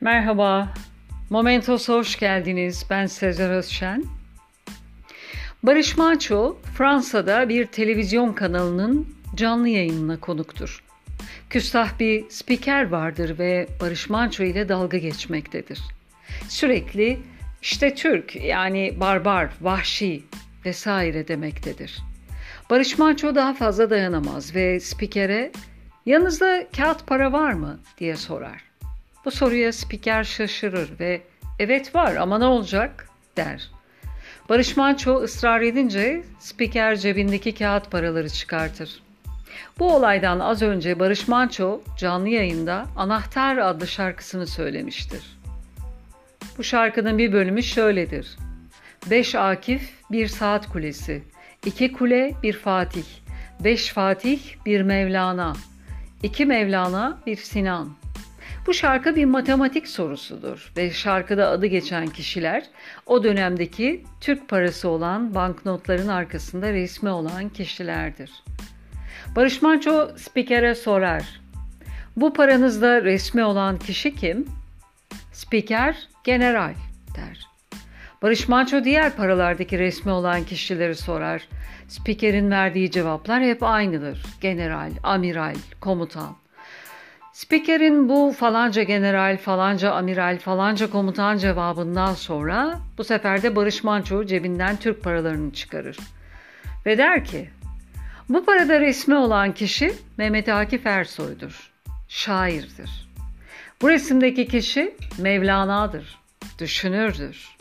Merhaba, Momentos'a hoş geldiniz. Ben Sezer Özşen. Barış Manço, Fransa'da bir televizyon kanalının canlı yayınına konuktur. Küstah bir spiker vardır ve Barış Manço ile dalga geçmektedir. Sürekli işte Türk yani barbar, vahşi vesaire demektedir. Barış Manço daha fazla dayanamaz ve spikere yanınızda kağıt para var mı diye sorar. Bu soruya spiker şaşırır ve evet var ama ne olacak der. Barış Manço ısrar edince spiker cebindeki kağıt paraları çıkartır. Bu olaydan az önce Barış Manço canlı yayında Anahtar adlı şarkısını söylemiştir. Bu şarkının bir bölümü şöyledir. Beş Akif, bir saat kulesi. iki kule, bir Fatih. Beş Fatih, bir Mevlana. iki Mevlana, bir Sinan. Bu şarkı bir matematik sorusudur ve şarkıda adı geçen kişiler o dönemdeki Türk parası olan banknotların arkasında resmi olan kişilerdir. Barış Manço spikere sorar. Bu paranızda resmi olan kişi kim? Spiker general der. Barış Manço diğer paralardaki resmi olan kişileri sorar. Spikerin verdiği cevaplar hep aynıdır. General, amiral, komutan. Spikerin bu falanca general, falanca amiral, falanca komutan cevabından sonra bu sefer de Barış Manço cebinden Türk paralarını çıkarır. Ve der ki, bu parada resmi olan kişi Mehmet Akif Ersoy'dur. Şairdir. Bu resimdeki kişi Mevlana'dır. Düşünürdür.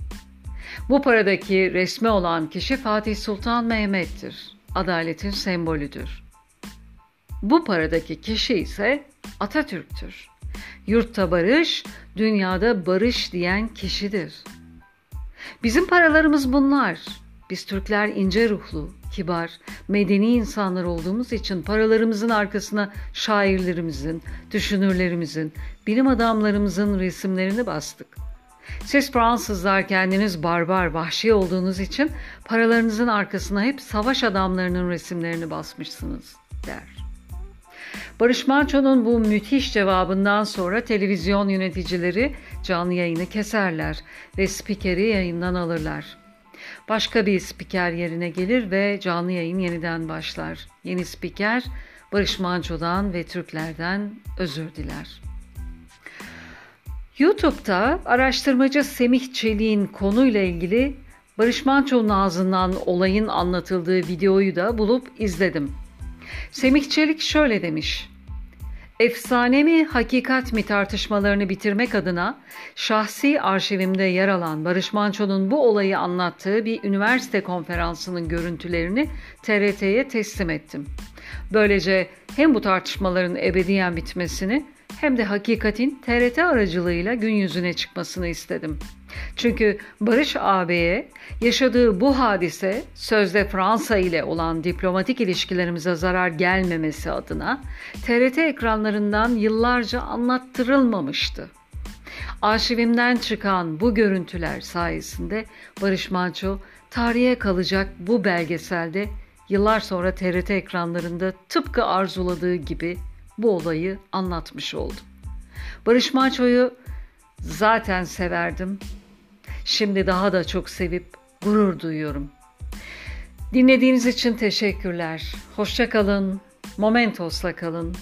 Bu paradaki resmi olan kişi Fatih Sultan Mehmet'tir. Adaletin sembolüdür. Bu paradaki kişi ise Atatürk'tür. Yurtta barış, dünyada barış diyen kişidir. Bizim paralarımız bunlar. Biz Türkler ince ruhlu, kibar, medeni insanlar olduğumuz için paralarımızın arkasına şairlerimizin, düşünürlerimizin, bilim adamlarımızın resimlerini bastık. Siz Fransızlar kendiniz barbar, vahşi olduğunuz için paralarınızın arkasına hep savaş adamlarının resimlerini basmışsınız, der. Barış Manço'nun bu müthiş cevabından sonra televizyon yöneticileri canlı yayını keserler ve spikeri yayından alırlar. Başka bir spiker yerine gelir ve canlı yayın yeniden başlar. Yeni spiker Barış Manço'dan ve Türklerden özür diler. YouTube'da araştırmacı Semih Çelik'in konuyla ilgili Barış Manço'nun ağzından olayın anlatıldığı videoyu da bulup izledim. Semih Çelik şöyle demiş. Efsane mi, hakikat mi tartışmalarını bitirmek adına şahsi arşivimde yer alan Barış Manço'nun bu olayı anlattığı bir üniversite konferansının görüntülerini TRT'ye teslim ettim. Böylece hem bu tartışmaların ebediyen bitmesini hem de hakikatin TRT aracılığıyla gün yüzüne çıkmasını istedim. Çünkü Barış ağabeye yaşadığı bu hadise sözde Fransa ile olan diplomatik ilişkilerimize zarar gelmemesi adına TRT ekranlarından yıllarca anlattırılmamıştı. Arşivimden çıkan bu görüntüler sayesinde Barış Manço tarihe kalacak bu belgeselde yıllar sonra TRT ekranlarında tıpkı arzuladığı gibi bu olayı anlatmış oldu. Barış Manço'yu zaten severdim. Şimdi daha da çok sevip gurur duyuyorum. Dinlediğiniz için teşekkürler. Hoşça kalın. Momentos'la kalın.